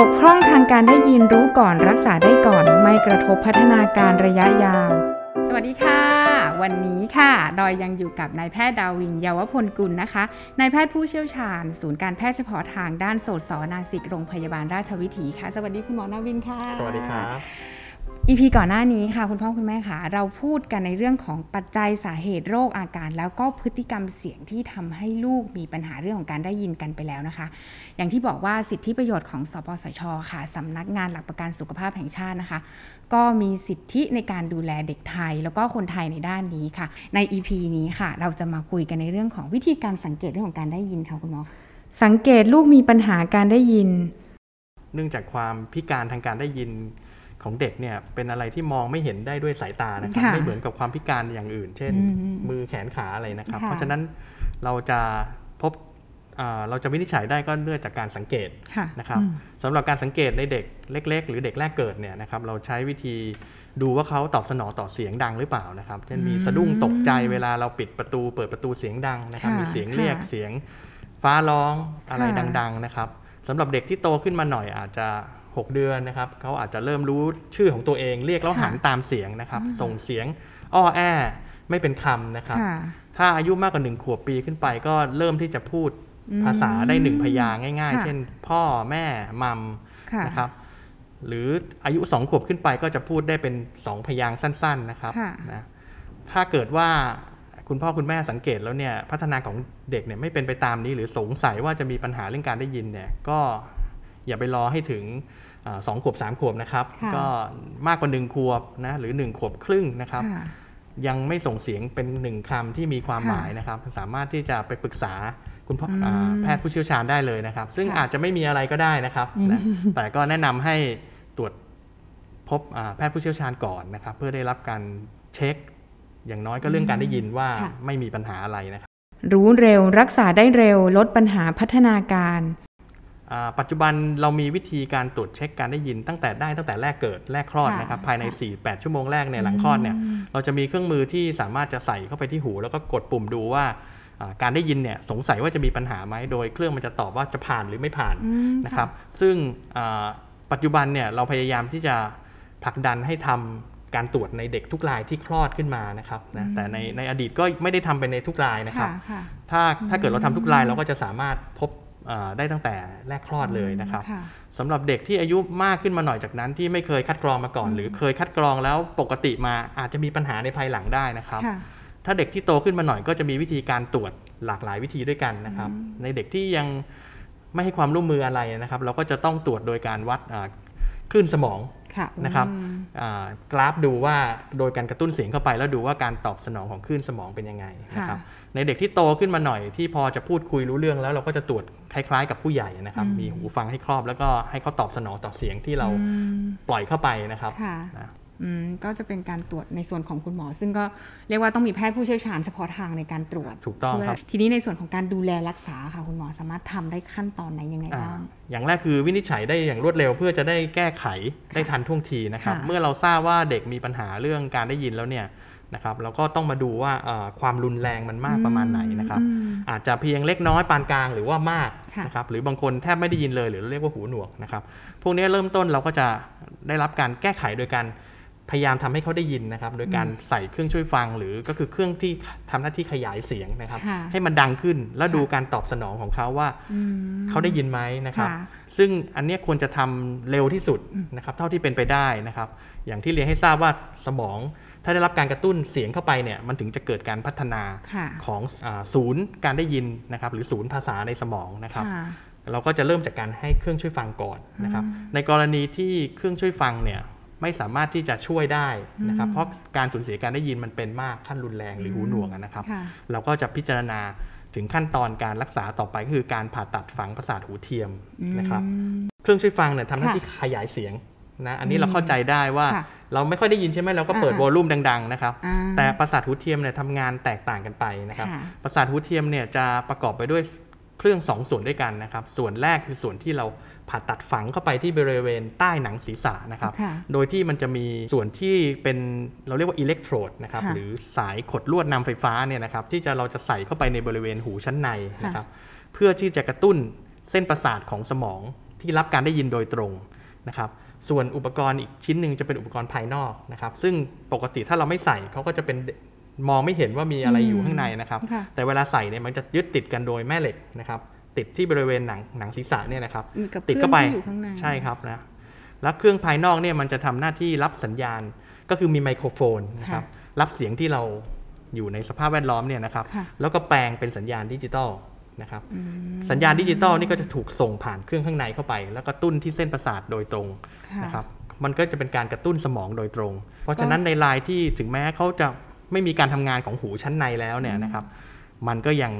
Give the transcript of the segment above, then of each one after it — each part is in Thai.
บกพร่องทางการได้ยินรู้ก่อนรักษาได้ก่อนไม่กระทบพัฒนาการระยะยาว สวัสดีค่ะ วันนี้ค่ะ ดอยยังอยู่กับนายแพทย์ดาวินเยาวพลกุลนะคะนายแพทย์ผู้เชี่ยวชาญ ศูนย์การแพทย์เฉพาะทางด้านโสตสนาสิกโรงพยาบาลราชวิถีค่ะ สวัสดีคุณหมอนาวินค่ะ สวัสดีครับ อีพีก่อนหน้านี้ค่ะ คุณพ่อคุณแม่ค่ะ เราพูดกันในเรื่องของปัจจัยสาเหตุโรคอาการ แล้วก็พฤติกรรมเสี่ยงที่ทำให้ลูกมีปัญหาเรื่องของการได้ยินกันไปแล้วนะคะ อย่างที่บอกว่าสิทธิประโยชน์ของสปสช ค่ะสำนักงานหลักประกันสุขภาพแห่งชาตินะคะ ก็มีสิทธิในการดูแลเด็กไทย แล้วก็คนไทยในด้านนี้ค่ะ ใน EP นี้ค่ะ เราจะมาคุยกันในเรื่องของวิธีการสังเกตเรื่องของการได้ยินค่ะคุณหมอสังเกตลูกมีปัญหาการได้ยิน เนื่องจากความพิการทางการได้ยิน ของเด็กเนี่ยเป็นอะไรที่มองไม่เห็นได้ด้วยสายตานะครับค่ะไม่เหมือนกับความพิการอย่างอื่น เช่นอืมมือแขนขาอะไรนะครับค่ะเพราะฉะนั้นเราจะพบอ่าเราจะวินิจฉัยได้ก็เนื่องจากการสังเกตค่ะนะครับอืมสำหรับการสังเกตในเด็กเล็ก ๆ หรือเด็กแรกเกิดเนี่ยนะครับเราใช้วิธีดูว่าเขาตอบสนองต่อเสียงดังหรือเปล่านะครับเช่นมีสะดุ้งตกใจเวลาเราปิดประตูเปิดประตูเสียงดังนะครับค่ะมีเสียงเรียกค่ะเสียงฟ้าร้องอะไรค่ะดัง ๆ นะครับสำหรับเด็กที่โตขึ้นมาหน่อยอาจจะ 6 เดือนนะครับเขาอาจจะเริ่มรู้ชื่อของตัวเอง เรียกแล้วหันตามเสียงนะครับ ส่งเสียงอ้อแอไม่เป็นคำนะครับค่ะถ้าอายุมากกว่าหนึ่งขวบปีขึ้นไปก็เริ่มที่จะพูดอืมภาษาได้หนึ่งพยางค์ง่ายค่ะๆเช่น พ่อแม่มัมค่ะนะครับหรืออายุสองขวบขึ้นไปก็จะพูดได้เป็นสองพยางค์สั้น ๆนะครับค่ะนะถ้าเกิดว่าคุณพ่อคุณแม่สังเกตแล้วเนี่ยพัฒนาของเด็กเนี่ยไม่เป็นไปตามนี้หรือสงสัยว่าจะมีปัญหาเรื่องการได้ยินเนี่ยก็ อย่าไปรอให้ถึงอาสองขวบสามขวบนะครับค่ะก็มากกว่าหนึ่งขวบนะหรือหนึ่งขวบครึ่งนะครับค่ะยังไม่ส่งเสียงเป็นหนึ่งคำที่มีความค่ะหมายนะครับ สามารถที่จะไปปรึกษาคุณพ่ออืมอ่าแพทย์ผู้เชี่ยวชาญได้เลยนะครับ ซึ่งค่ะอาจจะไม่มีอะไรก็ได้นะครับอืมนะแต่ก็แนะนำให้ตรวจพบอ่าแพทย์ผู้เชี่ยวชาญก่อนนะครับ เพื่อได้รับการเช็ค อย่างน้อยก็เรื่องการได้ยินว่าค่ะไม่มีปัญหาอะไรนะครับรู้เร็วรักษาได้เร็วลดปัญหาพัฒนาการอ่า ปัจจุบันเรามีวิธีการตรวจเช็คการได้ยินตั้งแต่ได้ตั้งแต่แรกเกิดแรกคลอดค่ะนะครับภายในค่ะ4-8 ชั่วโมงแรกเนี่ยหลังคลอดเนี่ยอืมเราจะมีเครื่องมือที่สามารถจะใส่เข้าไปที่หู แล้วก็กดปุ่มดูว่าอ่าการได้ยินเนี่ยสงสัยว่าจะมีปัญหาไหมโดยเครื่องมันจะตอบว่าจะผ่านหรือไม่ผ่านอืมนะครับ ซึ่งอ่าปัจจุบันเนี่ยเราพยายามที่จะผลักดันให้ทำการตรวจในเด็กทุกรายที่คลอดขึ้นมานะครับนะแต่ในในอดีตก็ไม่ได้ทำไปในทุกรายนะครับค่ะถ้าถ้าเกิดเราทำทุกรายเราก็จะสามารถพบอ่า ได้ตั้งแต่แรกคลอดเลยนะครับค่ะสำหรับเด็กที่อายุมากขึ้นมาหน่อยจากนั้นที่ไม่เคยคัดกรองมาก่อน หรือเคยคัดกรองแล้วปกติมาอาจจะมีปัญหาในภายหลังได้นะครับค่ะถ้าเด็กที่โตขึ้นมาหน่อยก็จะมีวิธีการตรวจหลากหลายวิธีด้วยกันนะครับ ในเด็กที่ยังไม่ให้ความร่วมมืออะไรนะครับ เราก็จะต้องตรวจโดยการวัดอ่าคลื่นสมองค่ะนะครับอืมอ่ากราฟดูว่าโดยการกระตุ้นเสียงเข้าไปแล้วดูว่าการตอบสนองของคลื่นสมองเป็นยังไงนะครับ ในเด็กที่โตขึ้นมาหน่อยที่พอจะพูดคุยรู้เรื่องแล้วเราก็จะตรวจคล้ายๆ กับผู้ใหญ่นะครับอืมมีหูฟังให้ครอบแล้วก็ให้เขาตอบสนองต่อเสียงที่เราอืมปล่อยเข้าไปนะครับค่ะนะอืมก็จะเป็นการตรวจในส่วนของคุณหมอ ซึ่งก็เรียกว่าต้องมีแพทย์ผู้เชี่ยวชาญเฉพาะทางในการตรวจถูกต้องครับเพื่ทีนี้ในส่วนของการดูแลรักษาค่ะคุณหมอสามารถทำได้ขั้นตอนไหนยังไงอ่าบ้างอย่างแรกคือวินิจฉัยได้อย่างรวดเร็ว เพื่อจะได้แก้ไขได้ทันท่วงทีนะครับค่ะเมื่อเราทราบว่าเด็กมีปัญหาเรื่องการได้ยินแล้วเนี่ย นะครับเราก็ต้องมาดูว่าเอ่อความรุนแรงมันมากประมาณไหนนะครับอืมอาจจะเพียงเล็กน้อยปานกลางหรือว่ามากค่ะนะครับหรือบางคนแทบไม่ได้ยินเลยหรือเรียกว่าหูหนวกนะครับพวกนี้เริ่มต้นเราก็จะได้รับการแก้ไขโดยการพยายามทำให้เขาได้ยินนะครับ โดยการใส่เครื่องช่วยฟังหรือก็คือเครื่องที่ทำหน้าที่ขยายเสียงนะครับค่ะให้มันดังขึ้นแล้วค่ะดูการตอบสนองของเขาว่าอืมเขาได้ยินไหมนะครับค่ะซึ่งอันเนี้ยควรจะทำเร็วที่สุดนะครับ เท่าที่เป็นไปได้นะครับ อย่างที่เรียนให้ทราบว่าสมอง ถ้าได้รับการกระตุ้นเสียงเข้าไปเนี่ยมันถึงจะเกิดการพัฒนาค่ะของอาศูนย์การได้ยินนะครับหรือศูนย์ภาษาในสมองนะครับค่ะเราก็จะเริ่มจากการให้เครื่องช่วยฟังก่อนนะครับ ในกรณีที่เครื่องช่วยฟังเนี่ยไม่สามารถที่จะช่วยได้นะครับ เพราะการสูญเสียการได้ยินมันเป็นมากขั้นรุนแรงหรือหูหนวกอะนะครับค่ะเราก็จะพิจารณาถึงขั้นตอนการรักษาต่อไปก็คือการผ่าตัดฝังประสาทหูเทียมนะครับอืมเครื่องช่วยฟังเนี่ยทำหน้าค่ะที่ขยายเสียง นะอันนี้เราเข้าใจได้ว่าค่ะเราไม่ค่อยได้ยินใช่ไหมเราก็เปิดอ่าวอลลุ่มดัง ๆ นะครับอ่าแต่ประสาทหูเทียมเนี่ยทำงานแตกต่างกันไปนะครับค่ะประสาทหูเทียมเนี่ยจะประกอบไปด้วยเครื่องสองส่วนด้วยกันนะครับ ส่วนแรกคือส่วนที่เราผ่าตัดฝังเข้าไปที่บริเวณใต้หนังศีรษะนะครับค่ะโดยที่มันจะมีส่วนที่เป็นเราเรียกว่าอิเล็กโทรดนะครับค่ะหรือสายขดลวดนำไฟฟ้าเนี่ยนะครับที่จะเราจะใส่เข้าไปในบริเวณหูชั้นในนะครับ เพื่อที่จะกระตุ้นเส้นประสาทของสมองที่รับการได้ยินโดยตรงนะครับ ส่วนอุปกรณ์อีกชิ้นหนึ่งจะเป็นอุปกรณ์ภายนอกนะครับ ซึ่งปกติถ้าเราไม่ใส่เขาก็จะเป็นมองไม่เห็นว่ามีอะไรอยู่ข้างในนะครับค่ะแต่เวลาใส่เนี่ยมันจะยึดติดกันโดยแม่เหล็กนะครับ ติดที่บริเวณหนังหนังศีรษะเนี่ยนะครับอืมกับติดเข้าไปเครื่องที่อยู่ข้างในใช่ครับนะแล้วเครื่องภายนอกเนี่ยมันจะทำหน้าที่รับสัญญาณก็คือมีไมโครโฟนนะครับรับเสียงที่เราอยู่ในสภาพแวดล้อมเนี่ยนะครับค่ะแล้วก็แปลงเป็นสัญญาณดิจิตอล นะครับอืมสัญญาณดิจิตอลนี่ก็จะถูกส่งผ่านเครื่องข้างในเข้าไป แล้วก็กระตุ้นที่เส้นประสาทโดยตรงค่ะนะครับมันก็จะเป็นการกระตุ้นสมองโดยตรง เพราะฉะนั้นในรายที่ถึงแม้เขาจะไม่มีการทำงานของหูชั้นในแล้วเนี่ยนะครับ มันก็ยัง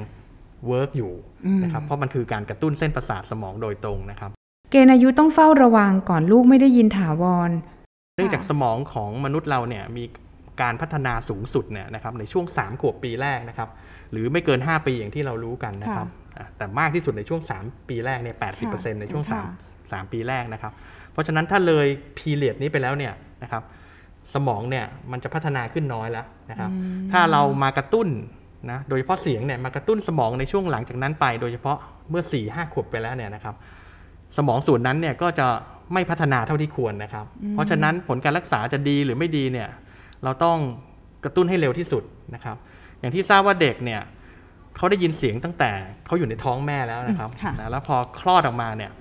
work อยู่อืมนะครับเพราะมันคือการกระตุ้นเส้นประสาทสมองโดยตรงนะครับ เกณฑ์อายุต้องเฝ้าระวังก่อนลูกไม่ได้ยินถาวร เนื่องจากสมองของมนุษย์เราเนี่ยมีการพัฒนาสูงสุดเนี่ยนะครับในช่วง 3 ขวบปีแรกนะครับ หรือไม่เกิน 5 ปีอย่างที่เรารู้กันนะครับอะแต่มากที่สุดในช่วง 3 ปีแรกเนี่ย 80%ในช่วงค่ะ3 3 ปีแรกนะครับ เพราะฉะนั้นถ้าเลยพีเรียดนี้ไปแล้วเนี่ยนะครับสมองเนี่ยมันจะพัฒนาขึ้นน้อยแล้วนะครับอืมถ้าเรามากระตุ้นนะโดยเฉพาะเสียงเนี่ยมากระตุ้นสมองในช่วงหลังจากนั้นไป โดยเฉพาะเมื่อ4 5ขวบไปแล้วเนี่ยนะครับ สมองส่วนนั้นเนี่ยก็จะไม่พัฒนาเท่าที่ควรนะครับ เพราะฉะนั้นผลการรักษาจะดีหรือไม่ดีเนี่ยเราต้องกระตุ้นให้เร็วที่สุดนะครับ อย่างที่ทราบว่าเด็กเนี่ยเขาได้ยินเสียงตั้งแต่เขาอยู่ในท้องแม่แล้วนะครับอืมค่ะนะแล้วพอคลอดออกมาเนี่ย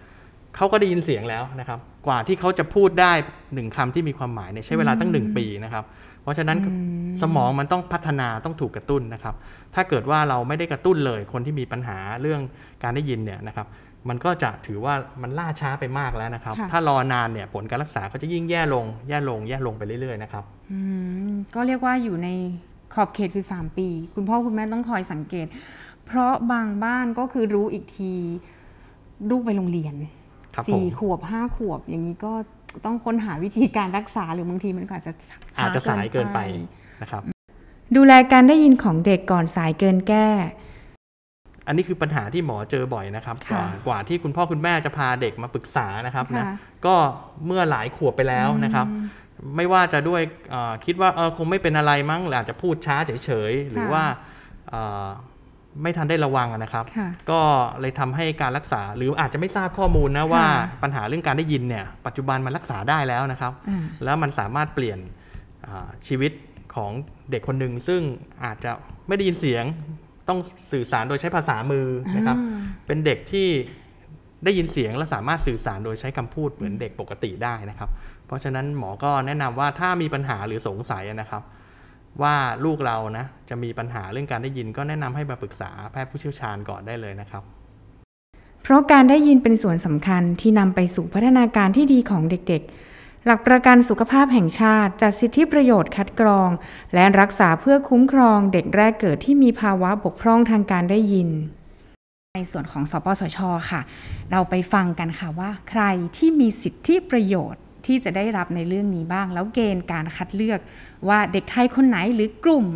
เขาก็ได้ยินเสียงแล้วนะครับ กว่าที่เขาจะพูดได้หนึ่งคำที่มีความหมายเนี่ยใช้เวลาตั้งหนึ่งปีนะครับ เพราะฉะนั้นอืมสมองมันต้องพัฒนาต้องถูกกระตุ้นนะครับ ถ้าเกิดว่าเราไม่ได้กระตุ้นเลย คนที่มีปัญหาเรื่องการได้ยินเนี่ยนะครับ มันก็จะถือว่ามันล่าช้าไปมากแล้วนะครับค่ะถ้ารอนานเนี่ยผลการรักษาก็จะยิ่งแย่ลง แย่ลงแย่ลงไปเรื่อยๆนะครับอืมก็เรียกว่าอยู่ใน ขอบเขตคือ 3 ปี คุณพ่อคุณแม่ต้องคอยสังเกต เพราะบางบ้านก็คือรู้อีกทีลูกไปโรงเรียนครับสี่ผมขวบห้าขวบ อย่างนี้ก็ต้องค้นหาวิธีการรักษาหรือบางทีมันก็อาจจะช้อาจจะสายเกินไปนะครับ ดูแลการได้ยินของเด็กก่อนสายเกินแก้ อันนี้คือปัญหาที่หมอเจอบ่อยนะครับกค่ะว่ากว่าที่คุณพ่อคุณแม่จะพาเด็กมาปรึกษานะครับนะค่ะก็เมื่อหลายขวบไปแล้วนะครับอืม ไม่ว่าจะด้วยเอ่อคิดว่าเออคงไม่เป็นอะไรมั้งหรืออาจจะพูดช้าเฉยๆ หรือค่ะว่าเอ่อไม่ทันได้ระวังอะนะครับค่ะก็เลยทำให้การรักษา หรืออาจจะไม่ทราบข้อมูลนะว่าค่ะปัญหาเรื่องการได้ยินเนี่ย ปัจจุบันมันรักษาได้แล้วนะครับอ่าแล้วมันสามารถเปลี่ยนอ่าชีวิตของเด็กคนหนึ่งซึ่งอาจจะไม่ได้ยินเสียงต้องสื่อสารโดยใช้ภาษามือนะครับอ่าเป็นเด็กที่ได้ยินเสียงและสามารถสื่อสารโดยใช้คำพูดเหมือนเด็กปกติได้นะครับ เพราะฉะนั้นหมอก็แนะนำว่าถ้ามีปัญหาหรือสงสัยนะครับ ว่าลูกเรานะจะมีปัญหาเรื่องการได้ยินก็แนะนำให้มาปรึกษาแพทย์ผู้เชี่ยวชาญก่อนได้เลยนะครับ เพราะการได้ยินเป็นส่วนสำคัญที่นำไปสู่พัฒนาการที่ดีของเด็กๆหลักประกันสุขภาพแห่งชาติ จัดสิทธิประโยชน์คัดกรอง และรักษาเพื่อคุ้มครองเด็กแรกเกิดที่มีภาวะบกพร่องทางการได้ยิน ในส่วนของสปสชค่ะ เราไปฟังกันค่ะว่า ใครที่มีสิทธิประโยชน์ ที่จะได้รับในเรื่องนี้บ้าง แล้วเกณฑ์การคัดเลือกว่าเด็กไทยคนไหนหรือกลุ่ม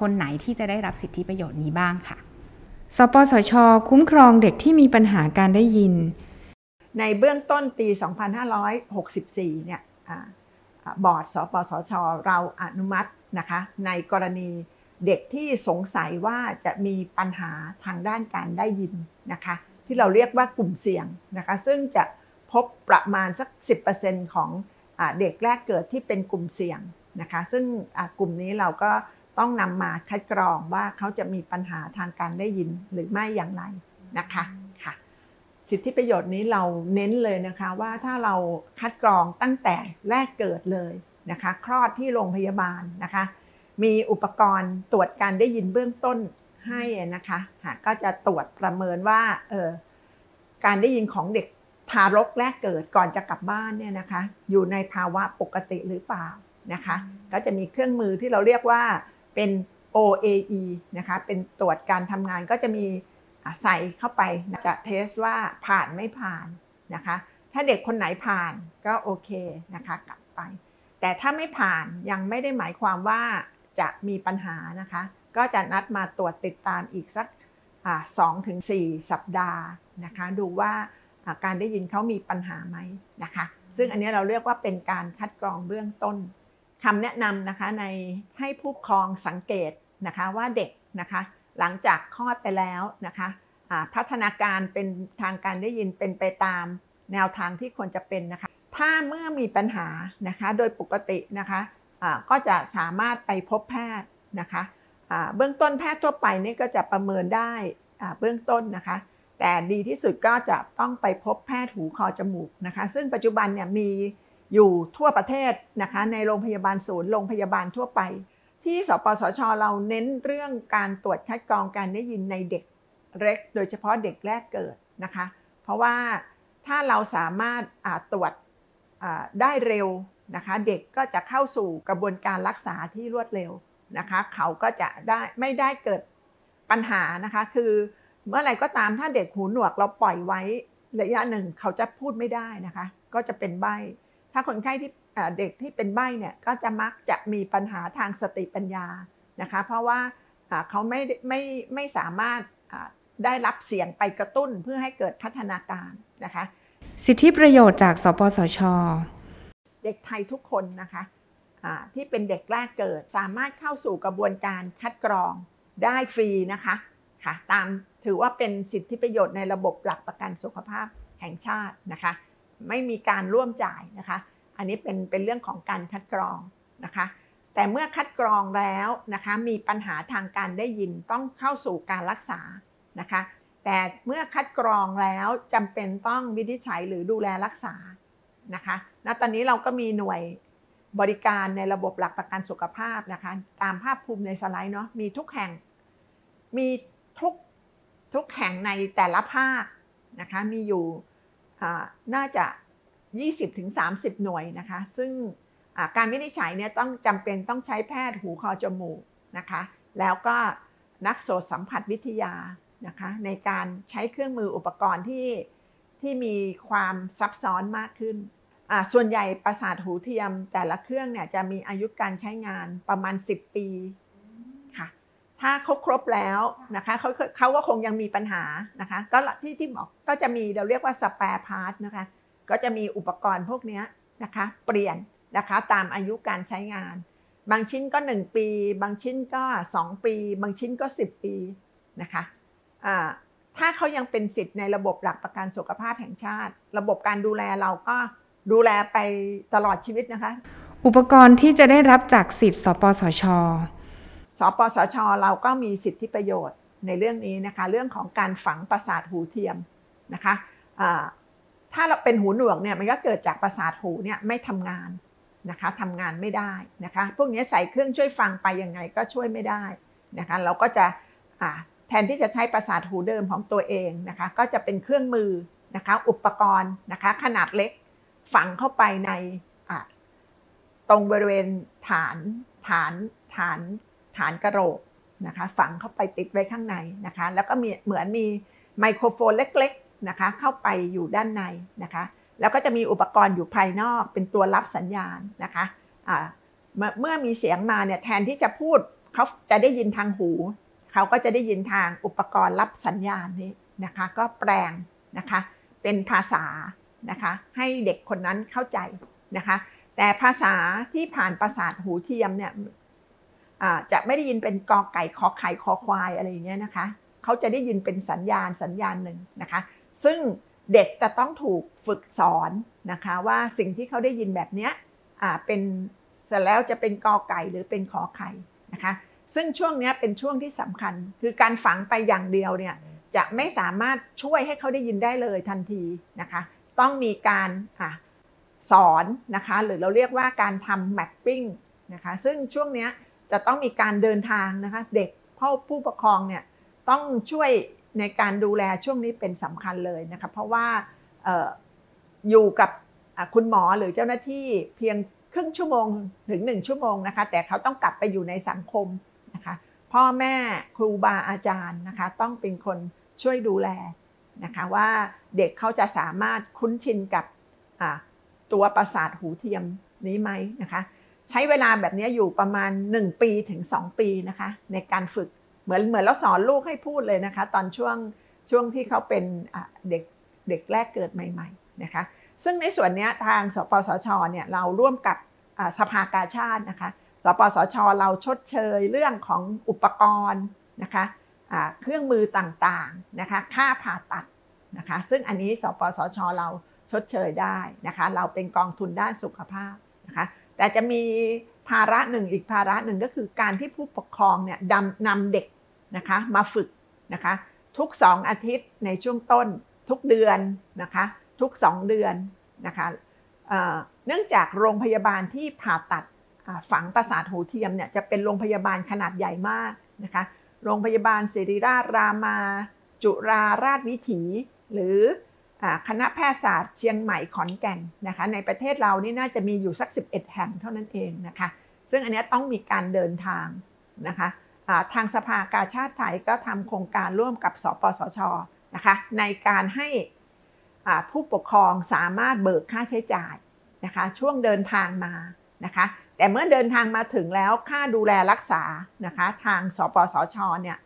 คนไหนที่จะได้รับสิทธิประโยชน์นี้บ้างค่ะ สปสช คุ้มครองเด็กที่มีปัญหาการได้ยิน ในเบื้องต้นปี 2564 เนี่ยอ่าอ่าบอร์ดสปสช เราอนุมัตินะคะ ในกรณีเด็กที่สงสัยว่าจะมีปัญหาทางด้านการได้ยินนะคะ ที่เราเรียกว่ากลุ่มเสี่ยงนะคะ ซึ่งจะ พบประมาณสัก 10%ของอเด็กแรกเกิดที่เป็นกลุ่มเสี่ยงนะคะ ซึ่งกลุ่มนี้เราก็ต้องนำมาคัดกรองว่าเขาจะมีปัญหาทางการได้ยินหรือไม่อย่างไรนะคะค่ะ สิทธิประโยชน์นี้เราเน้นเลยนะคะว่าถ้าเราคัดกรองตั้งแต่แรกเกิดเลยนะคะ คลอดที่โรงพยาบาลนะคะ มีอุปกรณ์ตรวจการได้ยินเบื้องต้นให้นะคะกก็จะตรวจประเมินว่าเออการได้ยินของเด็ก ทารกแรกเกิดก่อนจะกลับบ้านเนี่ยนะคะ อยู่ในภาวะปกติหรือเปล่านะคะ ก็จะมีเครื่องมือที่เราเรียกว่าเป็น OAE นะคะ เป็นตรวจการทำงานก็จะมีใส่เข้าไปจะเทสว่าผ่านไม่ผ่านนะคะ ถ้าเด็กคนไหนผ่านก็โอเคนะคะกลับไป แต่ถ้าไม่ผ่านยังไม่ได้หมายความว่าจะมีปัญหานะคะ ก็จะนัดมาตรวจติดตามอีกสักสองถึงสี่สัปดาห์นะคะ ดูว่า การได้ยินเขามีปัญหาไหมนะคะ ซึ่งอันนี้เราเรียกว่าเป็นการคัดกรองเบื้องต้นคำแนะนำนะคะในให้ผู้ปกครองสังเกตนะคะว่าเด็กนะคะหลังจากคลอดไปแล้วนะคะพัฒนาการเป็นทางการได้ยินเป็นไปตามแนวทางที่ควรจะเป็นนะคะ ถ้าเมื่อมีปัญหานะคะโดยปกตินะคะะก็จะสามารถไปพบแพทย์นะคะะเบื้องต้นแพทย์ทั่วไปนี่ก็จะประเมินได้เบื้องต้นนะคะ แต่ดีที่สุดก็จะต้องไปพบแพทย์หูคอจมูกนะคะ ซึ่งปัจจุบันเนี่ยมีอยู่ทั่วประเทศนะคะในโรงพยาบาลศูนย์โรงพยาบาลทั่วไป ที่สปสชเราเน้นเรื่องการตรวจคัดกรองการได้ยินในเด็กเล็ก โดยเฉพาะเด็กแรกเกิดนะคะ เพราะว่าถ้าเราสามารถตรวจได้เร็วนะคะเด็กก็จะเข้าสู่กระบวนการรักษาที่รวดเร็วนะคะ เขาก็จะได้ไม่ได้เกิดปัญหานะคะ คือ เมื่อไรก็ตามถ้าเด็กหูหนวกเราปล่อยไว้ระยะหนึ่งเขาจะพูดไม่ได้นะคะ ก็จะเป็นใบถ้าคนไข้ที่เด็กที่เป็นใบเนี่ยก็จะมักจะมีปัญหาทางสติปัญญานะคะ เพราะว่าเขาไม่ไม่ไม่สามารถได้รับเสียงไปกระตุ้นเพื่อให้เกิดพัฒนาการนะคะ สิทธิประโยชน์จากสปสช เด็กไทยทุกคนนะคะะที่เป็นเด็กแรกเกิดสามารถเข้าสู่กระบวนการคัดกรองได้ฟรีนะคะ ค่ะตามถือว่าเป็นสิทธิประโยชน์ในระบบหลักประกันสุขภาพแห่งชาตินะคะ ไม่มีการร่วมจ่ายนะคะ อันนี้เป็นเป็นเรื่องของการคัดกรองนะคะ แต่เมื่อคัดกรองแล้วนะคะมีปัญหาทางการได้ยินต้องเข้าสู่การรักษานะคะ แต่เมื่อคัดกรองแล้วจำเป็นต้องวินิจฉัยหรือดูแลรักษานะคะณตอนนี้เราก็มีหน่วยบริการในระบบหลักประกันสุขภาพนะคะ ตามภาพภูมิในสไลด์เนาะมีทุกแห่งมี ทุกแห่งในแต่ละภาคนะคะมีอยู่น่าจะ 20-30 หน่วยนะคะ ซึ่งการวินิจฉัยเนี่ยต้องจำเป็นต้องใช้แพทย์หูคอจมูกนะคะ แล้วก็นักโสตสัมผัสวิทยานะคะ ในการใช้เครื่องมืออุปกรณ์ที่ที่มีความซับซ้อนมากขึ้น ส่วนใหญ่ประสาทหูเทียมแต่ละเครื่องเนี่ยจะมีอายุการใช้งานประมาณ 10 ปี ถ้าเขาครบแล้วนะคะเขาเขาก็คงยังมีปัญหานะคะก็ที่ที่บอกก็จะมีเราเรียกว่าสแปร์พาร์ทนะคะก็จะมีอุปกรณ์พวกนี้นะคะเปลี่ยนนะคะตามอายุการใช้งาน บางชิ้นก็ 1 ปี บางชิ้นก็ 2 ปี บางชิ้นก็ 10 ปีนะคะถ้าเขายังเป็นสิทธิ์ในระบบหลักประกันสุขภาพแห่งชาติ ระบบการดูแลเราก็ดูแลไปตลอดชีวิตนะคะ อุปกรณ์ที่จะได้รับจากสิทธิ์สปสช สปสช เราก็มีสิทธิประโยชน์ในเรื่องนี้นะคะเรื่องของการฝังประสาทหูเทียมนะคะถ้าเราเป็นหูหนวกเนี่ยมันก็เกิดจากประสาทหูเนี่ยไม่ทำงานนะคะทำงานไม่ได้นะคะพวกนี้ใส่เครื่องช่วยฟังไปยังไงก็ช่วยไม่ได้นะคะเราก็จะแทนที่จะใช้ประสาทหูเดิมของตัวเองนะคะก็จะเป็นเครื่องมือนะคะอุปกรณ์นะคะขนาดเล็กฝังเข้าไปในตรงบริเวณฐานฐานฐาน ฐานกระโหลกนะคะฝังเข้าไปติดไว้ข้างในนะคะแล้วก็มีเหมือนมีไมโครโฟนเล็กๆนะคะเข้าไปอยู่ด้านในนะคะแล้วก็จะมีอุปกรณ์อยู่ภายนอกเป็นตัวรับสัญญาณนะคะเมื่อมีเสียงมาเนี่ยแทนที่จะพูดเขาจะได้ยินทางหูเขาก็จะได้ยินทางอุปกรณ์รับสัญญาณนี้นะคะก็แปลงนะคะเป็นภาษานะคะให้เด็กคนนั้นเข้าใจนะคะแต่ภาษาที่ผ่านประสาทหูเทียมเนี่ย จะไม่ได้ยินเป็นกอไก่ขอไข่คอควายอะไรอย่างเงี้ยนะคะเขาจะได้ยินเป็นสัญญาณสัญญาณหนึ่งนะคะ ซึ่งเด็กจะต้องถูกฝึกสอนนะคะว่าสิ่งที่เขาได้ยินแบบเนี้ยเป็นเสร็จแล้วจะเป็นกอไก่หรือเป็นขอไข่นะคะซึ่งช่วงนี้เป็นช่วงที่สำคัญ คือการฝังไปอย่างเดียวเนี่ยจะไม่สามารถช่วยให้เขาได้ยินได้เลยทันทีนะคะ ต้องมีการสอนนะคะ หรือเราเรียกว่าการทำแมปปิ้งนะคะ ซึ่งช่วงนี้ จะต้องมีการเดินทางนะคะเด็กพ่อผู้ปกครองเนี่ยต้องช่วยในการดูแลช่วงนี้เป็นสำคัญเลยนะคะเพราะว่าอยู่กับคุณหมอหรือเจ้าหน้าที่เพียงครึ่งชั่วโมงถึงหนึ่งชั่วโมงนะคะแต่เขาต้องกลับไปอยู่ในสังคมนะคะพ่อแม่ครูบาอาจารย์นะคะต้องเป็นคนช่วยดูแลนะคะว่าเด็กเขาจะสามารถคุ้นชินกับตัวประสาทหูเทียมนี้ไหมนะคะ ใช้เวลาแบบนี้อยู่ประมาณ 1 ปีถึง 2 ปีนะคะ ในการฝึกเหมือนเหมือนเราสอนลูกให้พูดเลยนะคะ ตอนช่วงช่วงที่เขาเป็นเด็กเด็กแรกเกิดใหม่ ๆนะคะ ซึ่งในส่วนนี้ทางสปสชเนี่ยเราร่วมกับสภากาชาตินะคะ สปสชเราชดเชยเรื่องของอุปกรณ์นะคะเครื่องมือต่างๆนะคะ ค่าผ่าตัดนะคะ ซึ่งอันนี้สปสชเราชดเชยได้นะคะ เราเป็นกองทุนด้านสุขภาพนะคะ แต่จะมีภาระหนึ่งอีกภาระหนึ่งก็คือการที่ผู้ปกครองเนี่ยดำนำเด็กนะคะมาฝึกนะคะทุก 2 อาทิตย์ในช่วงต้นทุกเดือนนะคะทุก 2 เดือนนะคะเนื่องจากโรงพยาบาลที่ผ่าตัดฝังประสาทหูเทียมเนี่ยจะเป็นโรงพยาบาลขนาดใหญ่มากนะคะโรงพยาบาลศิริราชรามา จุราราชวิถี หรือ คณะแพทยศาสตร์เชียงใหม่ขอนแก่นนะคะในประเทศเรานี่น่าจะมีอยู่สัก 11 แห่งเท่านั้นเองนะคะซึ่งอันนี้ต้องมีการเดินทางนะคะทางสภากาชาติไทยก็ทำโครงการร่วมกับสปสชนะคะในการให้ผู้ปกครองสามารถเบิกค่าใช้จ่ายนะคะช่วงเดินทางมานะคะแต่เมื่อเดินทางมาถึงแล้วค่าดูแลรักษานะคะทางสปสชเนี่ย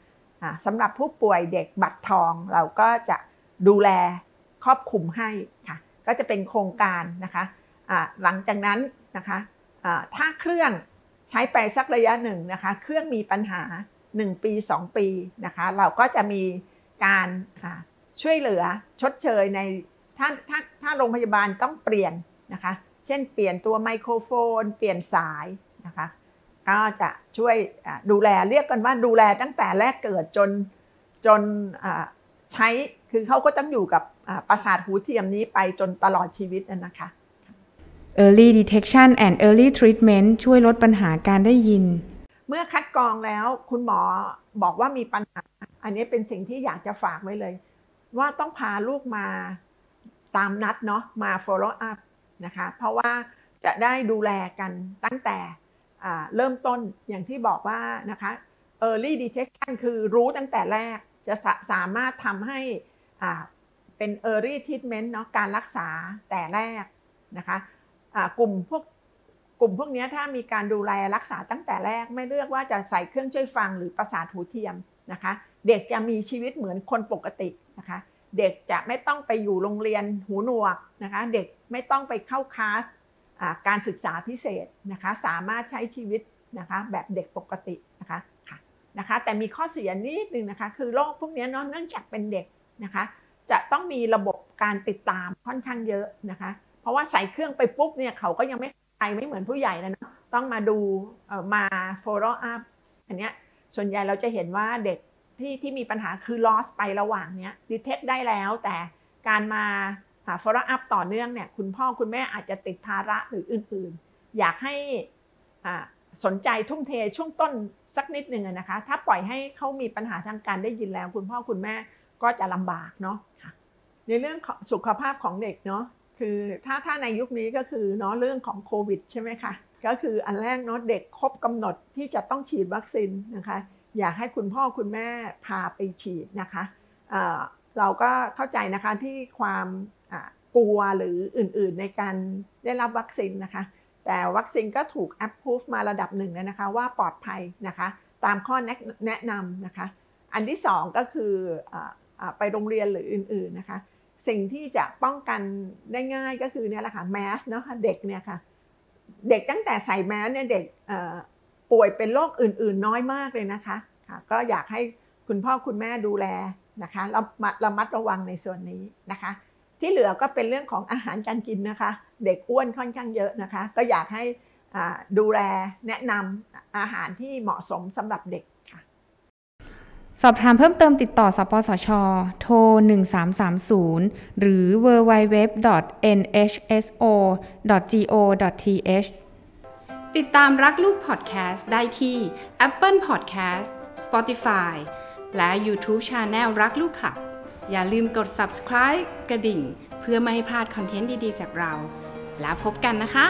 สำหรับผู้ป่วยเด็กบัตรทองเราก็จะดูแล ครอบคลุมให้ค่ะก็จะเป็นโครงการนะคะหลังจากนั้นนะคะถ้าเครื่องใช้ไปสักระยะหนึ่งนะคะ เครื่องมีปัญหา 1 ปี 2 ปีนะคะเราก็จะมีการช่วยเหลือชดเชยในถ้าถ้าถ้าโรงพยาบาลต้องเปลี่ยนนะคะ เช่นเปลี่ยนตัวไมโครโฟน เปลี่ยนสายนะคะก็จะช่วยดูแลเรียกกันว่าดูแลตั้งแต่แรกเกิดจนจนใช้คือเขาก็ต้องอยู่กับ ประสาทหูเทียมนี้ไปจนตลอดชีวิตนะคะ Early Detection and Early Treatment ช่วยลดปัญหาการได้ยิน เมื่อคัดกรองแล้วคุณหมอบอกว่ามีปัญหา อันนี้เป็นสิ่งที่อยากจะฝากไว้เลย ว่าต้องพาลูกมาตามนัดเนาะมา follow up นะคะ เพราะว่าจะได้ดูแลกันตั้งแต่เริ่มต้นอย่างที่บอกว่านะคะ early detection คือรู้ตั้งแต่แรกจะสาสามารถทำให้ เป็น early treatment เนาะการรักษาแต่แรกนะคะกลุ่มพวกกลุ่มพวกนี้ถ้ามีการดูแลรักษาตั้งแต่แรก ไม่เลือกว่าจะใส่เครื่องช่วยฟังหรือประสาทหูเทียมนะคะ เด็กจะมีชีวิตเหมือนคนปกตินะคะ เด็กจะไม่ต้องไปอยู่โรงเรียนหูหนวกนะคะ เด็กไม่ต้องไปเข้าคลาสการศึกษาพิเศษนะคะ สามารถใช้ชีวิตนะคะแบบเด็กปกตินะคะค่ะนะคะ แต่มีข้อเสียนิดนึงนะคะ คือโรคพวกนี้เนื่องจากเป็นเด็กนะคะ จะต้องมีระบบการติดตามค่อนข้างเยอะนะคะ เพราะว่าใส่เครื่องไปปุ๊บเนี่ยเขาก็ยังไม่ไปไม่เหมือนผู้ใหญ่นะต้องมาดูมา follow up อันเนี้ยส่วนใหญ่เราจะเห็นว่าเด็กที่ที่มีปัญหาคือ loss ไประหว่างเนี้ย detect ได้แล้ว แต่การมา follow up ต่อเนื่องเนี่ยคุณพ่อคุณแม่อาจจะติดภาระหรืออื่นๆ อยากให้สนใจทุ่มเทช่วงต้นสักนิดหนึ่งนะคะ ถ้าปล่อยให้เขามีปัญหาทางการได้ยินแล้ว คุณพ่อคุณแม่ก็จะลำบากเนาะ ในเรื่องสุขภาพของเด็กเนาะคือถ้าถ้าในยุคนี้ก็คือเนาะเรื่องของโควิดใช่ไหมคะก็คืออันแรกเนาะเด็กครบกำหนดที่จะต้องฉีดวัคซีนนะคะ อยากให้คุณพ่อคุณแม่พาไปฉีดนะคะเราก็เข้าใจนะคะที่ความกลัวหรืออื่นๆในการได้รับวัคซีนนะคะ แต่วัคซีนก็ถูกแอปพูฟมาระดับหนึ่งแล้วนะคะ ว่าปลอดภัยนะคะ ตามข้อแนะนำนะคะ อันที่สองก็คือไปโรงเรียนหรืออื่นๆนะคะ สิ่งที่จะป้องกันได้ง่ายก็คือเนี่ยแหละค่ะแมสเนาะเด็กเนี่ยค่ะเด็กตั้งแต่ใส่แมสเนี่ยเด็กป่วยเป็นโรคอื่น ๆ น้อยมากเลยนะคะค่ะก็อยากให้คุณพ่อคุณแม่ดูแลนะคะเราเรามัดระวังในส่วนนี้นะคะ ที่เหลือก็เป็นเรื่องของอาหารการกินนะคะ เด็กอ้วนค่อนข้างเยอะนะคะ ก็อยากให้ดูแลแนะนำอาหารที่เหมาะสมสำหรับเด็ก สอบถามเพิ่มเติมติดต่อสปสช โทร 1330 หรือ www.nhso.go.th ติดตามรักลูกพอดแคสต์ได้ที่ Apple Podcast Spotify และ YouTube Channel รักลูกขับ อย่าลืมกด subscribe กระดิ่ง เพื่อไม่ให้พลาดคอนเทนต์ดี ๆ จากเรา แล้วพบกันนะคะ